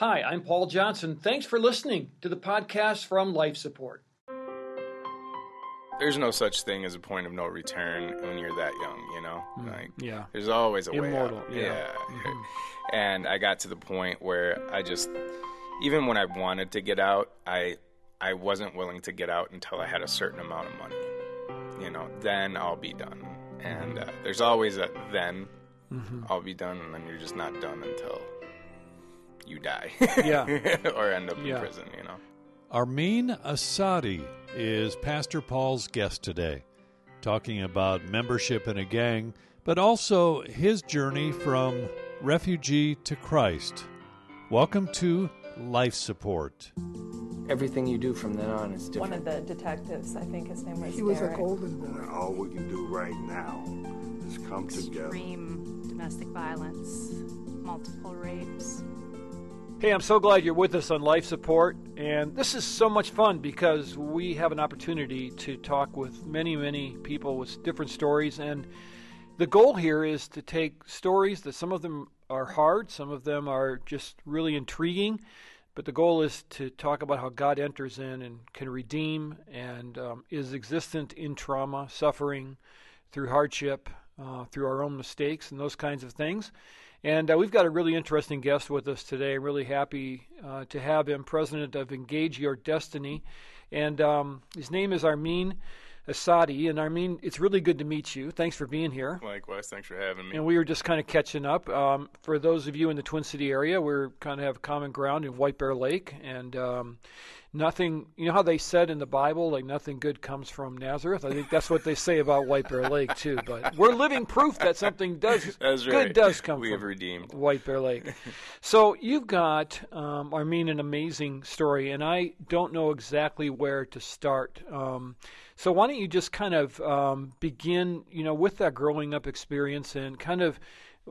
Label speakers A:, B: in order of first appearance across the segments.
A: Hi, I'm Paul Johnson. Thanks for listening to the podcast from Life Support.
B: There's no such thing as a point of no return when you're that young, you know?
A: Mm,
B: like
A: yeah.
B: there's always a
A: Immortal,
B: way out.
A: yeah. Mm-hmm.
B: And I got to the point where I just even when I wanted to get out, I I wasn't willing to get out until I had a certain amount of money. You know, then I'll be done. And uh, there's always a then
A: Mm-hmm.
B: I'll be done, and then you're just not done until you die.
A: Yeah.
B: or end up
A: Yeah.
B: in prison, you know.
C: Armin Asadi is Pastor Paul's guest today, talking about membership in a gang, but also his journey from refugee to Christ. Welcome to Life Support.
D: Everything you do from then on is different.
E: One of the detectives, I think his name was
F: He was a golden boy.
G: All we can do right now is come together.
H: extreme domestic violence, multiple rapes.
A: Hey, I'm so glad you're with us on Life Support. And this is so much fun because we have an opportunity to talk with many, many people with different stories. And the goal here is to take stories that some of them are hard, some of them are just really intriguing. But the goal is to talk about how God enters in and can redeem and um, is existent in trauma, suffering, through hardship, uh, through our own mistakes, and those kinds of things. And uh, we've got a really interesting guest with us today. Really happy uh, to have him, president of Engage Your Destiny. And um, his name is Armin Asadi. And Armin, it's really good to meet you. Thanks for being here.
B: Likewise, thanks for having me.
A: And we were just kind of catching up. Um, for those of you in the Twin City area, we're kind of have common ground in White Bear Lake, and um, nothing. You know how they said in the Bible, like nothing good comes from Nazareth. I think that's what they say about White Bear Lake too. But we're living proof that something does good does come
B: We
A: from
B: have redeemed.
A: White Bear Lake. so you've got, um, Armin, an amazing story, and I don't know exactly where to start. Um, so why don't you just kind of um, begin, you know, with that growing up experience and kind of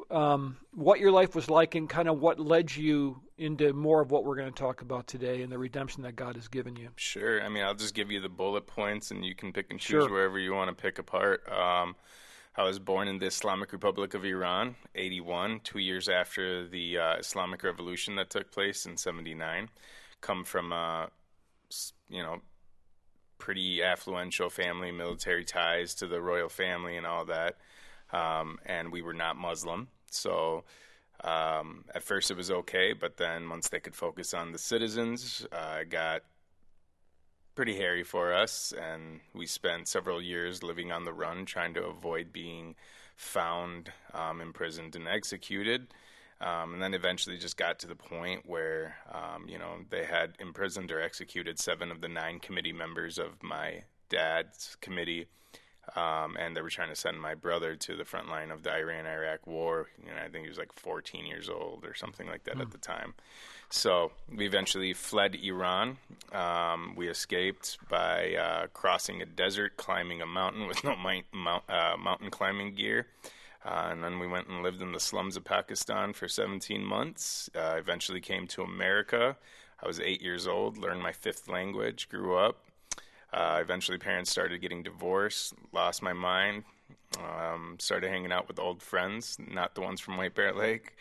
A: um, what your life was like and kind of what led you into more of what we're going to talk about today and the redemption that God has given you.
B: Sure. I mean, I'll just give you the bullet points, and you can pick and choose
A: Sure.
B: wherever you want to pick apart. Um, I was born in the Islamic Republic of Iran, 81, two years after the uh, Islamic Revolution that took place in 79. Come from a, s- you know, pretty affluential family, military ties to the royal family and all that. Um, and we were not Muslim. So um, at first it was okay, but then once they could focus on the citizens, uh, it got pretty hairy for us. And we spent several years living on the run, trying to avoid being found, um, imprisoned, and executed. Um, and then eventually just got to the point where, um, you know, they had imprisoned or executed seven of the nine committee members of my dad's committee. Um, and they were trying to send my brother to the front line of the Iran-Iraq war. You know, I think he was like 14 years old or something like that at the time. So we eventually fled Iran. Um, we escaped by uh, crossing a desert, climbing a mountain with no mi- mount, uh, mountain climbing gear. Uh, and then we went and lived in the slums of Pakistan for 17 months. Uh, eventually came to America. I was eight years old, learned my fifth language, grew up. Uh, eventually, parents started getting divorced, lost my mind, um, started hanging out with old friends, not the ones from White Bear Lake,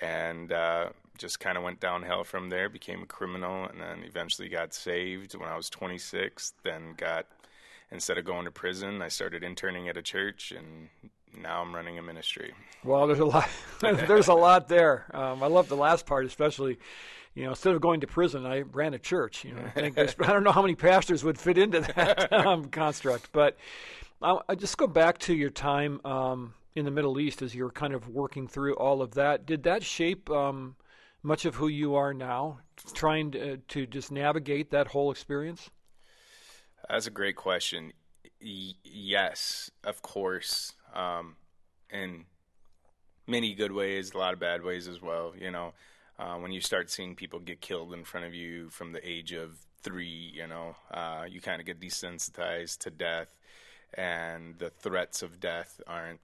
B: and uh, just kind of went downhill from there, became a criminal, and then eventually got saved when I was 26. Then got, instead of going to prison, I started interning at a church, and now I'm running a ministry.
A: Well, there's a lot. there's a lot there. Um, I love the last part, especially. You know, instead of going to prison, I ran a church. You know, I think I don't know how many pastors would fit into that um, construct, but I, I just go back to your time um, in the Middle East as you're kind of working through all of that. Did that shape um, much of who you are now, trying to, to just navigate that whole experience?
B: That's a great question. Y- yes, of course. Um, in many good ways, a lot of bad ways as well. You know, uh, when you start seeing people get killed in front of you from the age of three, you know, uh, you kind of get desensitized to death, and the threats of death aren't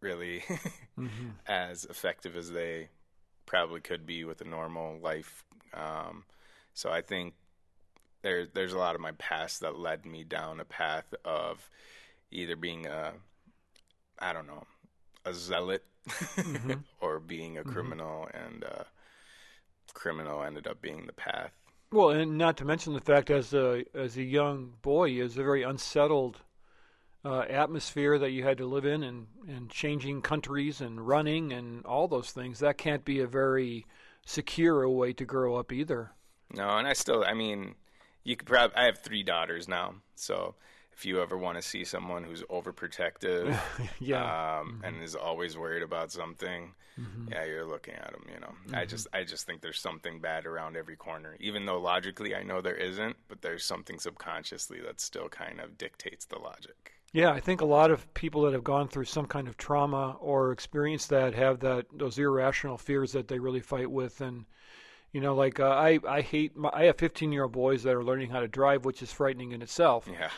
B: really as effective as they probably could be with a normal life. Um, so I think there there's a lot of my past that led me down a path of either being a I don't know a zealot or being a criminal and uh, criminal ended up being the path.
A: Well, and not to mention the fact as a as a young boy, is a very unsettled uh, atmosphere that you had to live in, and and changing countries and running and all those things. That can't be a very secure way to grow up either.
B: No, and I still, I mean, you could probably. I have three daughters now, so if you ever want to see someone who's overprotective,
A: Yeah.
B: um, and is always worried about something, yeah, you're looking at them. You know, I just, I just think there's something bad around every corner. Even though logically I know there isn't, but there's something subconsciously that still kind of dictates the logic.
A: Yeah, I think a lot of people that have gone through some kind of trauma or experienced that have that those irrational fears that they really fight with, and you know, like uh, I I hate my, I have 15 year old boys that are learning how to drive, which is frightening in itself.
B: Yeah.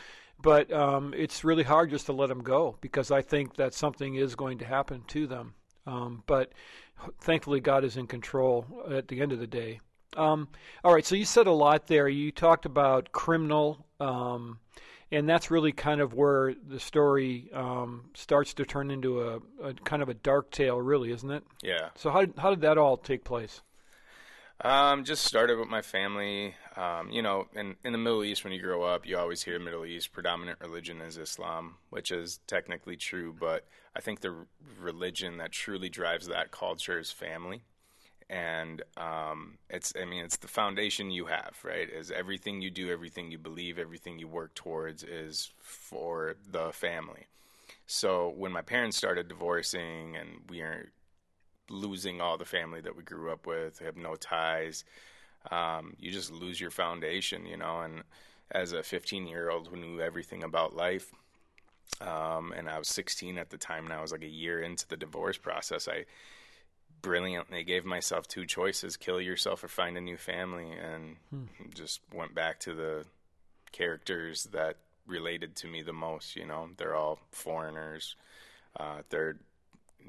A: But um, it's really hard just to let them go because I think that something is going to happen to them. Um, but thankfully, God is in control at the end of the day. Um, all right, so you said a lot there. You talked about criminal, um, and that's really kind of where the story um, starts to turn into a, a kind of a dark tale, really, isn't it?
B: Yeah.
A: So how did, how did that all take place?
B: Um, just started with my family. Um, you know, in in the Middle East, when you grow up, you always hear Middle East predominant religion is Islam, which is technically true. But I think the religion that truly drives that culture is family, and um, it's I mean it's the foundation you have, right? Is everything you do, everything you believe, everything you work towards is for the family. So when my parents started divorcing and we are losing all the family that we grew up with, have no ties. Um, you just lose your foundation, you know. And as a 15 year old who knew everything about life, um, and I was 16 at the time, and I was like a year into the divorce process, I brilliantly gave myself two choices kill yourself or find a new family, and just went back to the characters that related to me the most, you know. They're all foreigners, uh, third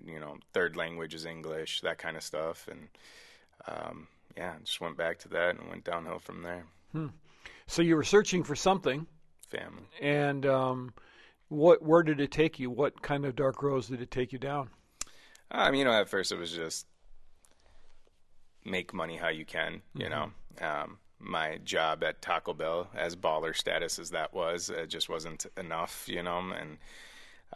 B: you know, third language is English, that kind of stuff, and um, yeah, just went back to that and went downhill from there.
A: So you were searching for something,
B: Family.
A: and um, what where did it take you? What kind of dark roads did it take you down?
B: Um, you know, at first it was just make money how you can. You know, um, my job at Taco Bell, as baller status as that was, it just wasn't enough. You know, and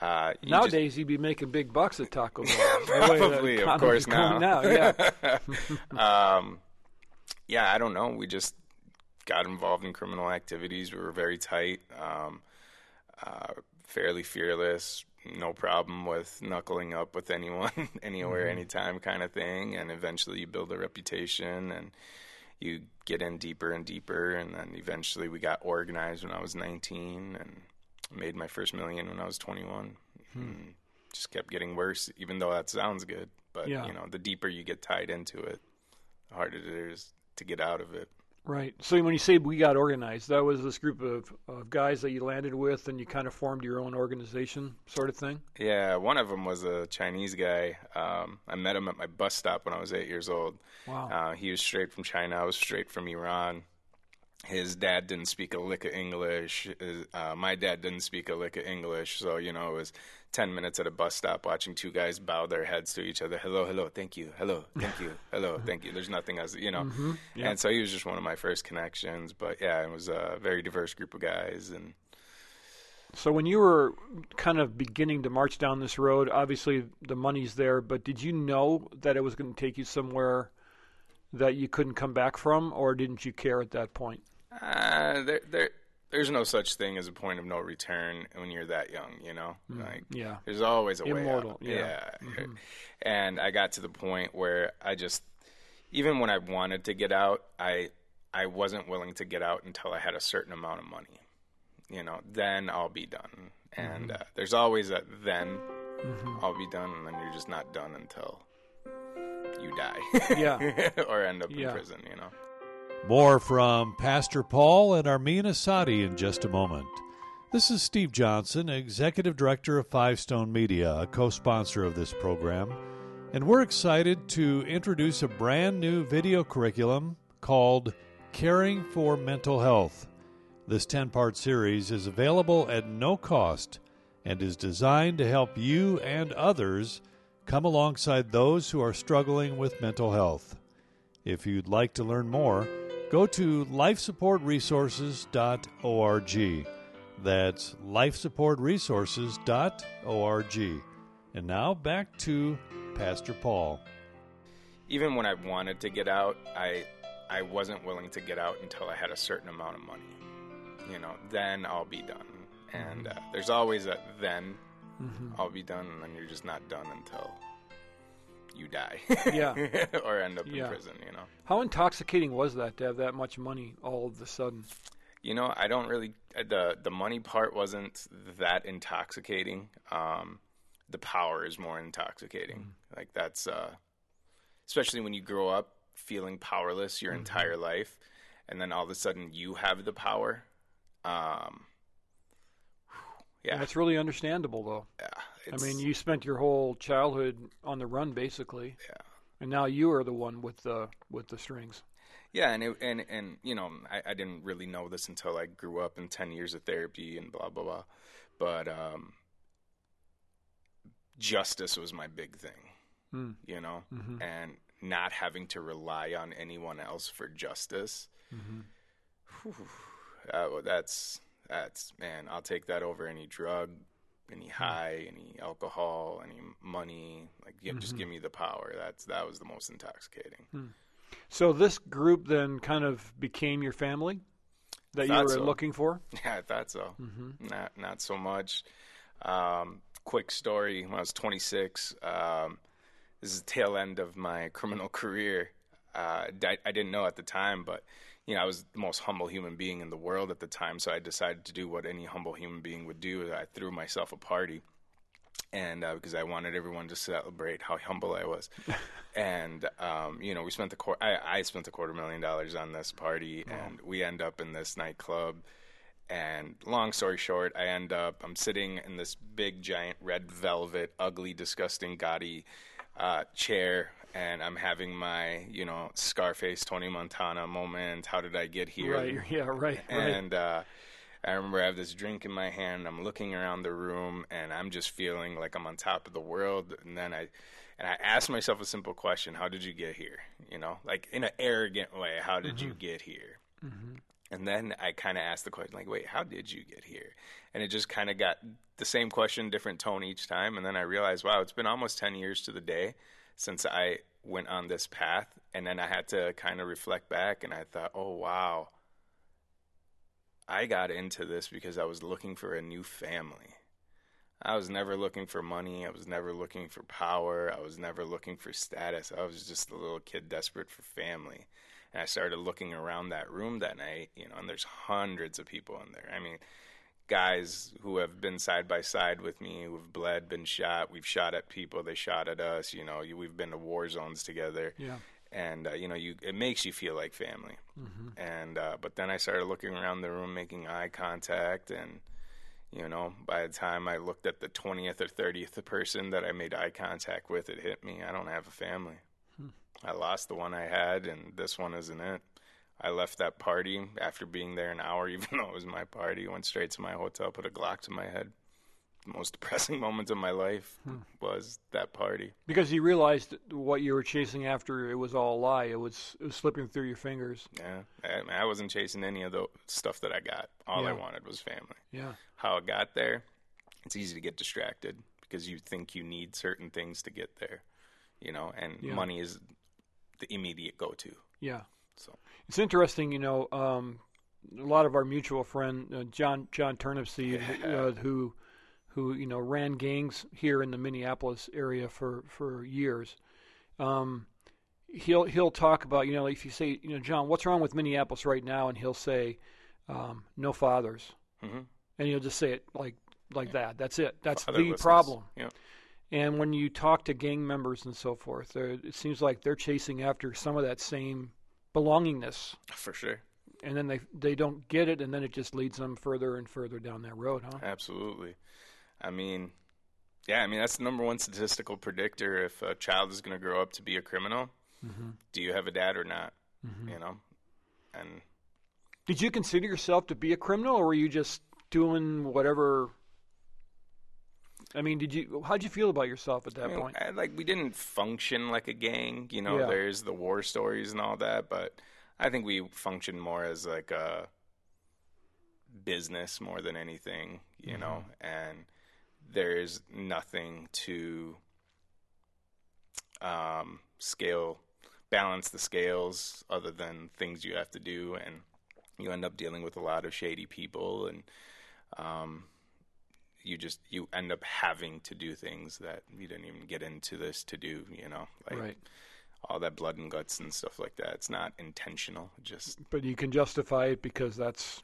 B: uh, you just-
A: Nowadays, you'd be making big bucks at Taco Bell. The way the
B: Probably, of course,
A: going
B: now.
A: yeah.
B: um, yeah, I don't know. We just got involved in criminal activities. We were very tight, um, uh, fairly fearless, no problem with knuckling up with anyone, anywhere, anytime kind of thing. And eventually you build a reputation and you get in deeper and deeper. And then eventually we got organized when I was 19 and made my first million when I was 21. And just kept getting worse, even though that sounds good. But,
A: Yeah.
B: you know, the deeper you get tied into it, the harder it is to get out of it.
A: Right. So when you say we got organized, that was this group of, of guys that you landed with, and you kind of formed your own organization, sort of thing.
B: Yeah, one of them was a Chinese guy. Um, I met him at my bus stop when I was eight years old.
A: Wow.
B: Uh, he was straight from China. I was straight from Iran. His dad didn't speak a lick of English. Uh, my dad didn't speak a lick of English. So, you know, it was 10 minutes at a bus stop watching two guys bow their heads to each other. Hello, hello, thank you. Hello, thank you. Hello, thank you. There's nothing else, you know. And so he was just one of my first connections. But yeah, it was a very diverse group of guys. And
A: So when you were kind of beginning to march down this road, obviously the money's there, but did you know that it was going to take you somewhere that you couldn't come back from, or didn't you care at that point?
B: Uh, there, there, there's no such thing as a point of no return when you're that young. You know, like
A: yeah.
B: there's always a way
A: Immortal,
B: out.
A: yeah. Mm-hmm.
B: And I got to the point where I just, even when I wanted to get out, I, I wasn't willing to get out until I had a certain amount of money. You know, then I'll be done. And
A: Mm-hmm.
B: uh, there's always a then I'll be done, and then you're just not done until you die.
A: Yeah.
B: or end up
A: Yeah.
B: in prison. You know.
C: More from Pastor Paul and Armin Asadi in just a moment. This is Steve Johnson, Executive Director of Five Stone Media, a co sponsor of this program, and we're excited to introduce a brand new video curriculum called Caring for Mental Health. This 10 part series is available at no cost and is designed to help you and others come alongside those who are struggling with mental health. If you'd like to learn more, go to lifesupportresources.org. That's lifesupportresources.org. And now back to Pastor Paul.
B: Even when I wanted to get out, I I wasn't willing to get out until I had a certain amount of money. You know, then I'll be done. And uh, there's always a then I'll be done, and then you're just not done until you die.
A: Yeah.
B: or end up
A: Yeah.
B: in prison, you know.
A: How intoxicating was that to have that much money all of a sudden?
B: You know, I don't really the the money part wasn't that intoxicating. Um, the power is more intoxicating. Like that's uh, especially when you grow up feeling powerless your entire life, and then all of a sudden you have the power. Um, yeah,
A: And it's really understandable, though.
B: yeah.
A: I mean, you spent your whole childhood on the run, basically,
B: yeah.
A: and now you are the one with the with the strings.
B: Yeah, and it, and and you know, I, I didn't really know this until I grew up in ten years of therapy and blah blah blah. But um, justice was my big thing,
A: Hmm.
B: you know,
A: Mhm.
B: and not having to rely on anyone else for justice.
A: Mm-hmm.
B: Whew, that- that's that's man, I'll take that over any drug, any
A: Hmm.
B: high, any alcohol, any money. Like,
A: Mm-hmm.
B: just give me the power. That's that was the most intoxicating.
A: So this group then kind of became your family that you were
B: so.
A: looking for.
B: Yeah, I thought so.
A: Mm-hmm.
B: Not not so much. Um, quick story: When I was 26, um, this is the tail end of my criminal career. Uh, I, I didn't know at the time, but you know, I was the most humble human being in the world at the time. So I decided to do what any humble human being would do. I threw myself a party, and uh, because I wanted everyone to celebrate how humble I was, and um, you know, we spent the quar- I, I spent a quarter million dollars on this party, and we end up in this nightclub. And long story short, I end up I'm sitting in this big giant red velvet, ugly, disgusting, gaudy uh, chair, and I'm having my you know Scarface Tony Montana moment. How did I get here?
A: Right. Yeah. Right. Right.
B: And uh, I remember I have this drink in my hand. I'm looking around the room, and I'm just feeling like I'm on top of the world. And then I, and I asked myself a simple question: How did you get here? You know, like in an arrogant way. How did you get here? And then I kind of asked the question, like, wait, how did you get here? And it just kind of got the same question, different tone each time. And then I realized, wow, it's been almost 10 years to the day since I went on this path. And then I had to kind of reflect back and I thought, oh, wow, I got into this because I was looking for a new family. I was never looking for money. I was never looking for power. I was never looking for status. I was just a little kid desperate for family. And I started looking around that room that night, you know, and there's hundreds of people in there. I mean, guys who have been side by side with me, who've bled, been shot. We've shot at people. They shot at us. You know, you- we've been to war zones together
A: Yeah.
B: and uh, you know you it makes you feel like family and uh, but then i started looking around the room making eye contact and you know by the time i looked at the 20th or 30th person that i made eye contact with it hit me i don't have a family i lost the one i had and this one isn't it i left that party after being there an hour even though it was my party went straight to my hotel put a glock to my head the most depressing moment of my life hmm. was that party
A: Because you realized what you were chasing after, it was all a lie. It was it was slipping through your fingers.
B: Yeah, I, I wasn't chasing any of the stuff that I got. All I wanted was family.
A: Yeah.
B: How I got there, it's easy to get distracted because you think you need certain things to get there, you know, and
A: Yeah.
B: money is the immediate go-to.
A: Yeah.
B: So
A: It's interesting, you know. Um, a lot of our mutual friend uh, John John Turnipseed, uh, who who you know ran gangs here in the Minneapolis area for for years. Um, he'll he'll talk about you know if you say you know John, what's wrong with Minneapolis right now, and he'll say um, no fathers,
B: Mhm.
A: and he'll just say it like like that. That's it. That's the problem.
B: Yeah,
A: And when you talk to gang members and so forth, it seems like they're chasing after some of that same belongingness
B: for sure,
A: and then they they don't get it, and then it just leads them further and further down that road, huh?
B: absolutely. I mean, yeah, I mean that's the number one statistical predictor if a child is going to grow up to be a criminal.
A: Mm-hmm.
B: Do you have a dad or not? You know, and
A: Did you consider yourself to be a criminal, or were you just doing whatever I mean, did you? How'd you feel about yourself at that
B: I mean,
A: point?
B: I- like we didn't function like a gang, you know.
A: Yeah.
B: There's the war stories and all that, but I think we functioned more as like a business more than anything, you know. And there's nothing to um, scale balance the scales other than things you have to do, and you end up dealing with a lot of shady people and. Um, you just you end up having to do things that you didn't even get into this to do you know like
A: right.
B: all that blood and guts and stuff like that it's not intentional just
A: But you can justify it because that's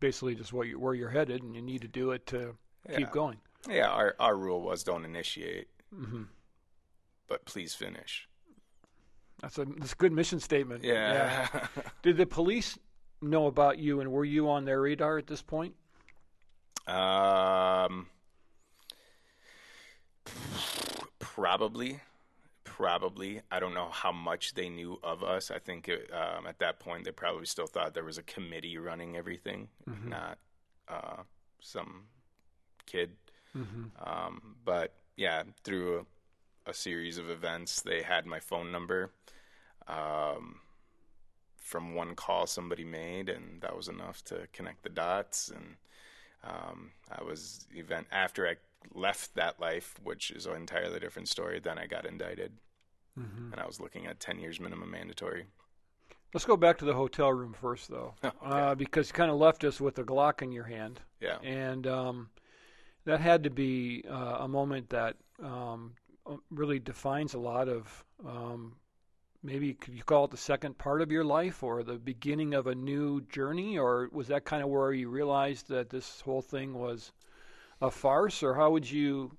A: basically just what you, where you're headed, and you need to do it to
B: Yeah.
A: keep going.
B: yeah our our rule was don't initiate
A: hmm
B: but please finish
A: That's a that's a good mission statement.
B: yeah,
A: Did the police know about you, and were you on their radar at this point?
B: Um probably probably i don't know how much they knew of us i think it, um, at that point they probably still thought there was a committee running everything not uh, some kid
A: Mm-hmm.
B: Um, but yeah, through a, a series of events, they had my phone number um, from one call somebody made, and that was enough to connect the dots. And um, I was event after I left that life, which is an entirely different story. Then I got indicted,
A: Mm-hmm.
B: and I was looking at ten years minimum mandatory.
A: Let's go back to the hotel room first, though, uh, because you kind of left us with a Glock in your hand,
B: Yeah,
A: and um, that had to be uh, a moment that um, uh, really defines a lot of um, maybe you call it the second part of your life or the beginning of a new journey, or was that kind of where you realized that this whole thing was a farce, or how would you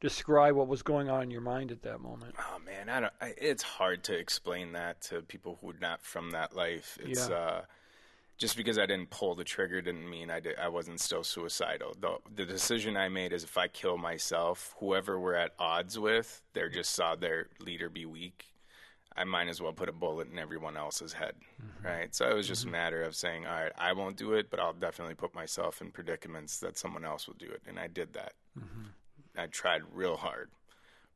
A: describe what was going on in your mind at that moment?
B: Oh man, I don't. I, it's hard to explain that to people who are not from that life. It's
A: Yeah.
B: uh, just because I didn't pull the trigger didn't mean I did, I wasn't still suicidal. The the decision I made is if I kill myself, whoever we're at odds with, they're just saw their leader be weak. I might as well put a bullet in everyone else's head, right? So it was just a matter of saying, all right, I won't do it, but I'll definitely put myself in predicaments that someone else will do it, and I did that. I tried real hard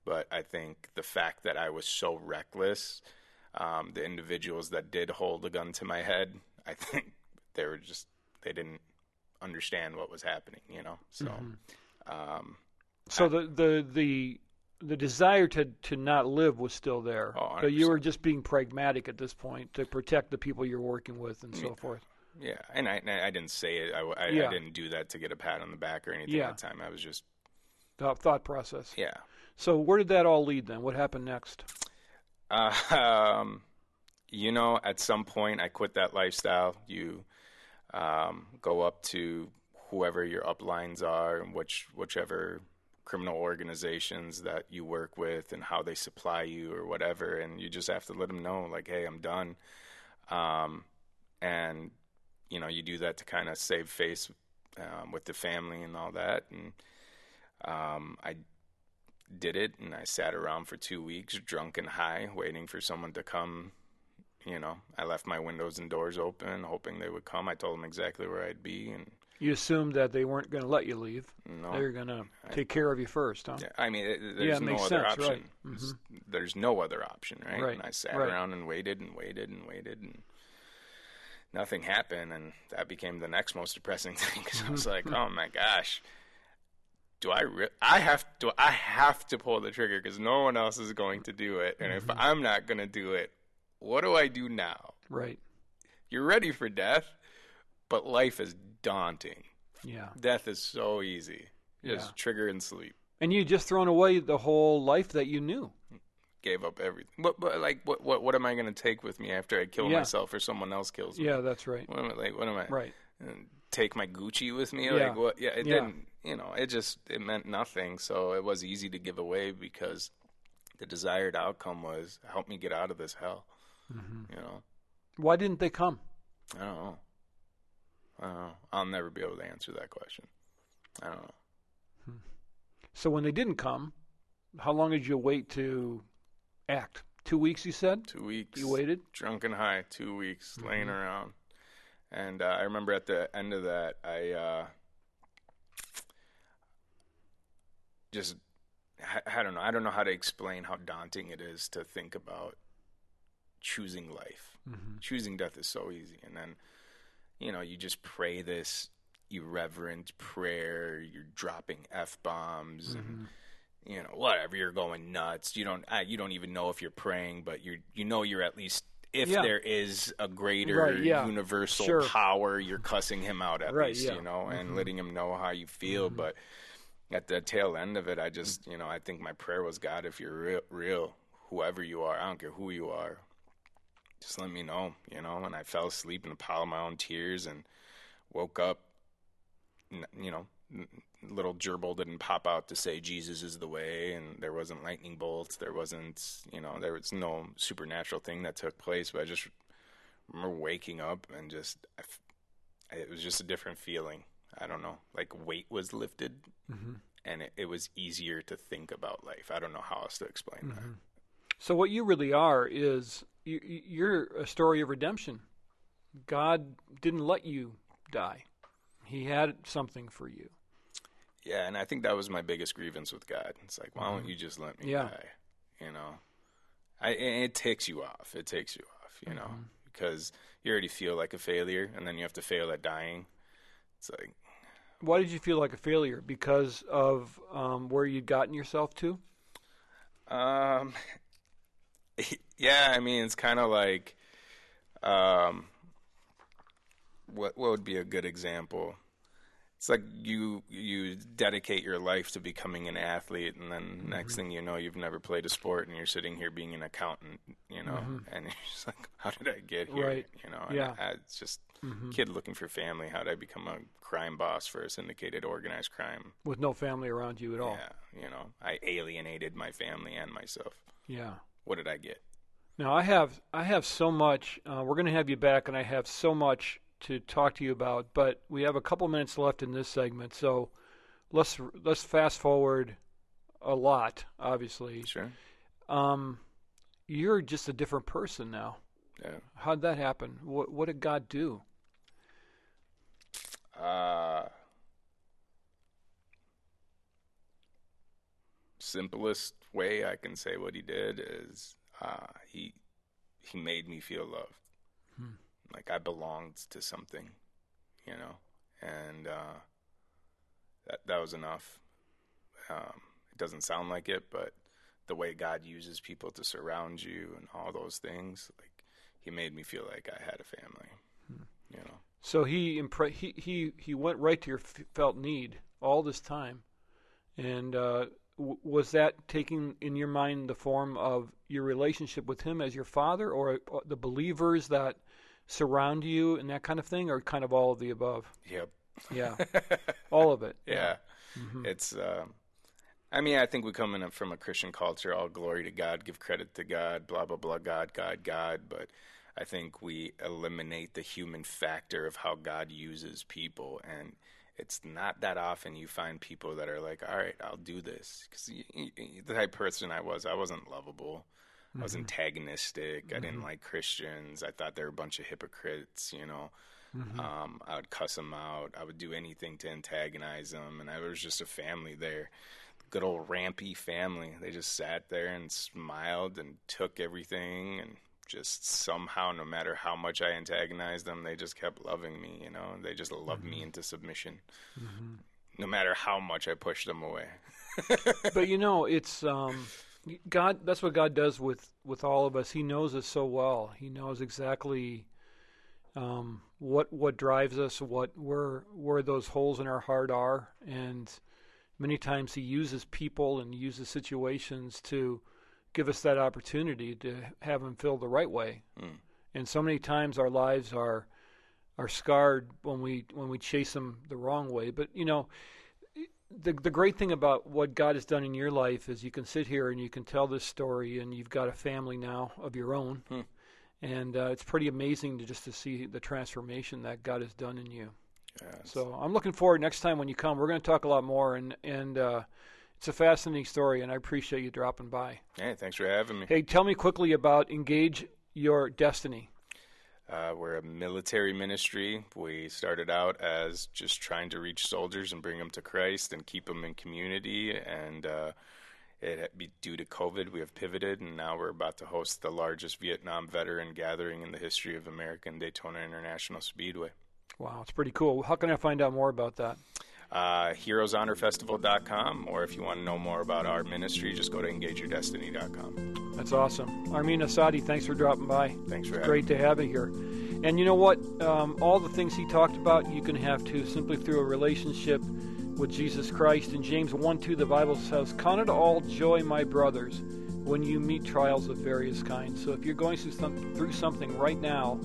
B: but I think the fact that I was so reckless, um, the individuals that did hold a gun to my head, I think they were just they didn't understand what was happening, you know. So, um,
A: So the the the the desire to to not live was still there.
B: Oh,
A: but you were just being pragmatic at this point to protect the people you're working with and so forth.
B: yeah, and I and I didn't say it. I, I,
A: Yeah.
B: I didn't do that to get a pat on the back or anything
A: Yeah.
B: at the time. I was just
A: Thought, thought process.
B: yeah.
A: So where did that all lead then? What happened next?
B: Uh, um, you know, at some point, I quit that lifestyle. You um, go up to whoever your uplines are and which whichever criminal organizations that you work with and how they supply you or whatever, and you just have to let them know, like, hey, I'm done. Um, and you know, you do that to kind of save face um, with the family and all that, and um, I did it and I sat around for two weeks drunk and high waiting for someone to come. You know, I left my windows and doors open hoping they would come. I told them exactly where I'd be and
A: You assumed that they weren't going to let you leave.
B: no.
A: They were going to take care of you first, huh?
B: Yeah, I mean, it,
A: Yeah,
B: there's
A: it
B: no other
A: sense, right.
B: option. There's, there's no other option, right?
A: Right,
B: And I sat
A: right.
B: around and waited and waited and waited, and nothing happened. And that became the next most depressing thing because I was like, oh my gosh, do I? Re- I have do I have to pull the trigger because no one else is going to do it, and
A: Mm-hmm.
B: if I'm not going to do it, what do I do now?
A: Right.
B: You're ready for death, but life is daunting.
A: Yeah.
B: Death is so easy. Just
A: Yeah.
B: trigger and sleep.
A: And you just thrown away the whole life that you knew.
B: gave up everything. What, but like, what, what, what am I going to take with me after I kill
A: Yeah.
B: myself or someone else kills me?
A: Yeah, that's right.
B: What am I, like, what am I?
A: Right.
B: Take my Gucci with me?
A: Yeah.
B: Like, what? Yeah, it
A: Yeah.
B: didn't. You know, it just it meant nothing. So it was easy to give away because the desired outcome was help me get out of this hell.
A: Mm-hmm.
B: You know,
A: Why didn't they come?
B: I don't know. Know. I'll never be able to answer that question. I don't know.
A: So when they didn't come, how long did you wait to act? Two weeks, you said?
B: Two weeks.
A: You waited?
B: drunk and high, two weeks
A: Mm-hmm.
B: laying around. And uh, I remember at the end of that, I uh, just I, I don't know. I don't know how to explain how daunting it is to think about choosing life.
A: Mm-hmm.
B: Choosing death is so easy, and then you know you just pray this irreverent prayer. You're dropping f bombs
A: Mm-hmm.
B: and you know whatever. You're going nuts. You don't uh, you don't even know if you're praying, but you you know you're at least. If
A: Yeah.
B: there is a greater
A: Right, yeah.
B: universal
A: Sure.
B: power, you're cussing him out at
A: Right,
B: least,
A: yeah. Mm-hmm.
B: you know, and letting him know how you feel. But at the tail end of it, I just, you know, I think my prayer was, God, if you're real, real, whoever you are, I don't care who you are, just let me know, you know. And I fell asleep in a pile of my own tears and woke up, you know, little gerbil didn't pop out to say Jesus is the way, and there wasn't lightning bolts, there wasn't, you know, there was no supernatural thing that took place. But I just remember waking up and just, I it was just a different feeling. I don't know, like weight was lifted, mm-hmm. and it, it was easier to think about life. I don't know how else to explain that. Mm-hmm.
A: So what you really are is you're a story of redemption. God didn't let you die. He had something for you.
B: Yeah, and I think that was my biggest grievance with God. It's like, why don't you just let me
A: Yeah.
B: die? You know, I it takes you off. It takes you off. You know, because you already feel like a failure, and then you have to fail at dying. It's like,
A: Why did you feel like a failure? Because of um, where you'd gotten yourself to?
B: Um, yeah, I mean, it's kind of like, um, what what would be a good example? It's like you you dedicate your life to becoming an athlete, and then mm-hmm. next thing you know, you've never played a sport, and you're sitting here being an accountant, you know, mm-hmm. and you're just like, how did I get here?
A: Right.
B: You know,
A: Yeah.
B: I, it's just mm-hmm. kid looking for family. How did I become a crime boss for a syndicated organized crime?
A: With no family around you at all.
B: Yeah, you know, I alienated my family and myself.
A: Yeah.
B: What did I get?
A: Now I have I have so much. Uh, we're going to have you back, and I have so much to talk to you about. But we have a couple minutes left in this segment, so let's let's fast forward a lot. Obviously,
B: Sure.
A: um, you're just a different person now.
B: Yeah.
A: How'd that happen? What what did God do?
B: Uh, simplest way I can say what he did is uh, he he made me feel loved, like I belonged to something, you know, and uh, that that was enough. Um, it doesn't sound like it, but the way God uses people to surround you and all those things, like he made me feel like I had a family, you know.
A: So he impre- he he he went right to your f- felt need all this time, and uh, w- was that taking in your mind the form of your relationship with him as your father, or uh, the believers that surround you and that kind of thing, or kind of all of the above?
B: Yep.
A: Yeah, all of it.
B: Yeah. It's, um, I mean, I think we come in from a Christian culture, all glory to God, give credit to God, blah, blah, blah, God, God, God. But I think we eliminate the human factor of how God uses people. And it's not that often you find people that are like, all right, I'll do this. Because the type of person I was, I wasn't lovable. I was mm-hmm. antagonistic. I didn't mm-hmm. like Christians. I thought they were a bunch of hypocrites, you know. Mm-hmm. Um, I would cuss them out. I would do anything to antagonize them, and I was just a family there. Good old rampy family. They just sat there and smiled and took everything, and just somehow, no matter how much I antagonized them, they just kept loving me. You know, they just loved me into submission, no matter how much I pushed them away.
A: but you know, it's um, God. That's what God does with with all of us. He knows us so well. He knows exactly um, what what drives us, what where where those holes in our heart are, and many times He uses people and uses situations to give us that opportunity to have them feel the right way. And so many times our lives are are scarred when we when we chase them the wrong way. But you know, the the great thing about what God has done in your life is you can sit here and you can tell this story, and you've got a family now of your own, and uh, it's pretty amazing to just to see the transformation that God has done in you.
B: It's-
A: So I'm looking forward next time when you come. We're going to talk a lot more, and and uh, it's a fascinating story, and I appreciate you dropping by.
B: hey, thanks for having me.
A: Hey, tell me quickly about engage your destiny.
B: Uh, we're a military ministry. We started out as just trying to reach soldiers and bring them to Christ and keep them in community. And uh, it due to COVID, we have pivoted, and now we're about to host the largest Vietnam veteran gathering in the history of American Daytona International Speedway.
A: Wow, it's pretty cool. How can I find out more about that?
B: Uh, heroeshonorfestival.com, or if you want to know more about our ministry, just go to engageyourdestiny.com.
A: That's awesome. Armin Asadi, thanks for dropping by.
B: Thanks for
A: it's great
B: me.
A: to have you here. And you know what? Um, all the things he talked about, you can have too, simply through a relationship with Jesus Christ. In James 1 2, the Bible says, Count it all joy, my brothers, when you meet trials of various kinds. So if you're going through, some, through something right now,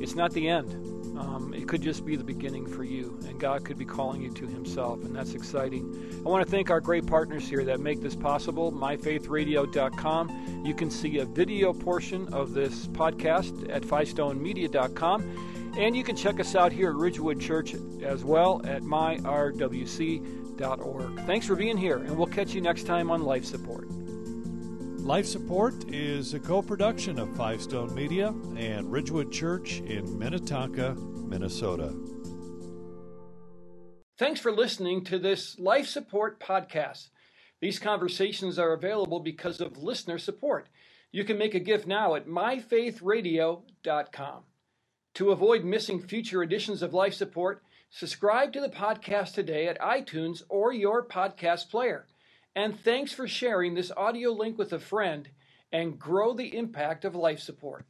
A: it's not the end. Um, it could just be the beginning for you, and God could be calling you to Himself, and that's exciting. I want to thank our great partners here that make this possible myfaithradio.com. You can see a video portion of this podcast at fivestonemedia.com. And you can check us out here at Ridgewood Church as well at myrwc.org. Thanks for being here, and we'll catch you next time on Life Support.
C: Life Support is a co production of Five Stone Media and Ridgewood Church in Minnetonka, Minnesota.
A: Thanks for listening to this Life Support podcast. These conversations are available because of listener support. You can make a gift now at myfaithradio.com. To avoid missing future editions of Life Support, subscribe to the podcast today at iTunes or your podcast player. And thanks for sharing this audio link with a friend and grow the impact of life support.